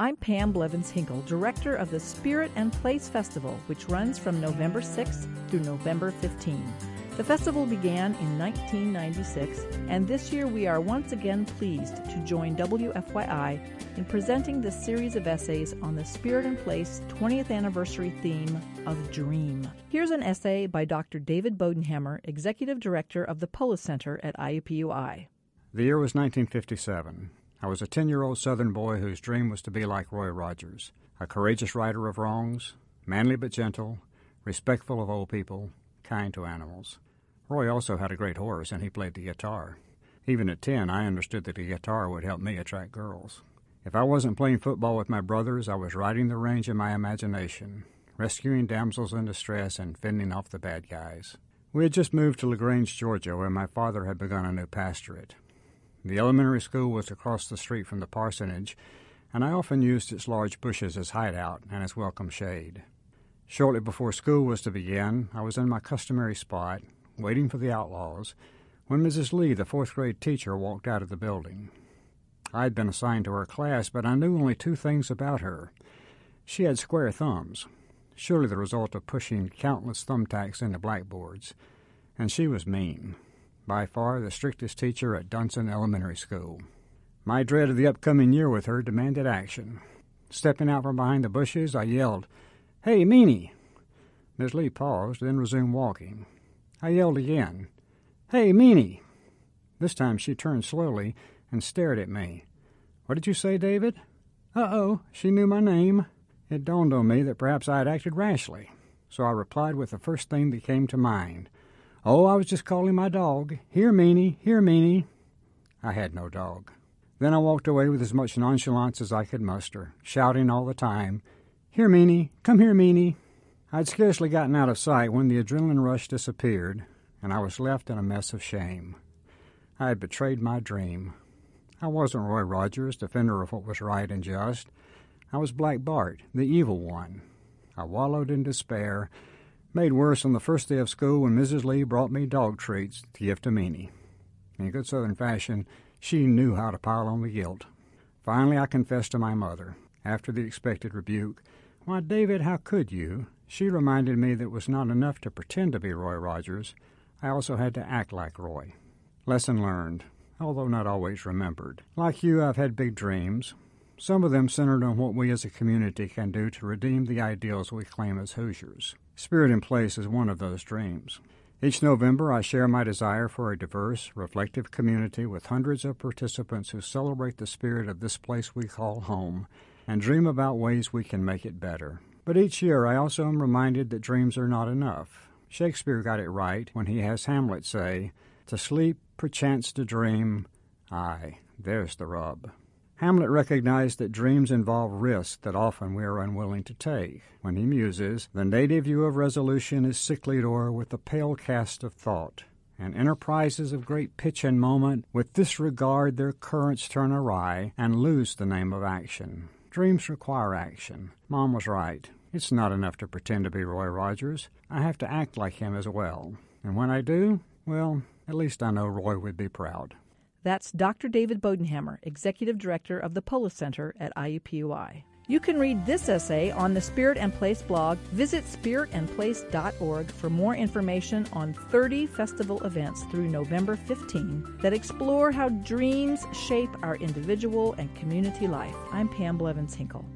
I'm Pam Blevins Hinkle, director of the Spirit and Place Festival, which runs from November 6th through November 15. The festival began in 1996, and this year we are once again pleased to join WFYI in presenting this series of essays on the Spirit and Place 20th anniversary theme of Dream. Here's an essay by Dr. David Bodenhamer, Executive Director of the Polis Center at IUPUI. The year was 1957. I was a 10 year old Southern boy whose dream was to be like Roy Rogers, a courageous righter of wrongs, manly but gentle, respectful of old people, kind to animals. Roy also had a great horse, and he played the guitar. Even at 10, I understood that the guitar would help me attract girls. If I wasn't playing football with my brothers, I was riding the range in my imagination, rescuing damsels in distress and fending off the bad guys. We had just moved to LaGrange, Georgia, where my father had begun a new pastorate. The elementary school was across the street from the parsonage, and I often used its large bushes as hideout and as welcome shade. Shortly before school was to begin, I was in my customary spot, waiting for the outlaws, when Mrs. Lee, the fourth grade teacher, walked out of the building. I had been assigned to her class, but I knew only two things about her. She had square thumbs, surely the result of pushing countless thumbtacks into blackboards, and she was mean by far the strictest teacher at Dunson Elementary School. My dread of the upcoming year with her demanded action. Stepping out from behind the bushes, I yelled, Hey, Meanie! Miss Lee paused, then resumed walking. I yelled again, Hey, Meanie! This time she turned slowly and stared at me. What did you say, David? Uh oh, she knew my name. It dawned on me that perhaps I had acted rashly, so I replied with the first thing that came to mind. Oh, I was just calling my dog. Here, Meanie, here, Meanie. I had no dog. Then I walked away with as much nonchalance as I could muster, shouting all the time, Here, Meanie, come here, Meanie. I'd scarcely gotten out of sight when the adrenaline rush disappeared, and I was left in a mess of shame. I had betrayed my dream. I wasn't Roy Rogers, defender of what was right and just. I was Black Bart, the evil one. I wallowed in despair Made worse on the first day of school when Mrs. Lee brought me dog treats to give to Meanie. In good Southern fashion, she knew how to pile on the guilt. Finally, I confessed to my mother, after the expected rebuke. Why, David, how could you? She reminded me that it was not enough to pretend to be Roy Rogers. I also had to act like Roy. Lesson learned, although not always remembered. Like you, I've had big dreams. Some of them centered on what we as a community can do to redeem the ideals we claim as Hoosiers. Spirit and Place is one of those dreams. Each November, I share my desire for a diverse, reflective community with hundreds of participants who celebrate the spirit of this place we call home and dream about ways we can make it better. But each year, I also am reminded that dreams are not enough. Shakespeare got it right when he has Hamlet say, To sleep, perchance to dream, aye, there's the rub. Hamlet recognized that dreams involve risks that often we are unwilling to take. When he muses, the native view of resolution is sicklied o'er with a pale cast of thought, and enterprises of great pitch and moment with this regard their currents turn awry and lose the name of action. Dreams require action. Mom was right. It's not enough to pretend to be Roy Rogers. I have to act like him as well. And when I do, well, at least I know Roy would be proud. That's Dr. David Bodenhamer, Executive Director of the Polis Center at IUPUI. You can read this essay on the Spirit and Place blog. Visit spiritandplace.org for more information on 30 festival events through November 15 that explore how dreams shape our individual and community life. I'm Pam Blevins Hinkle.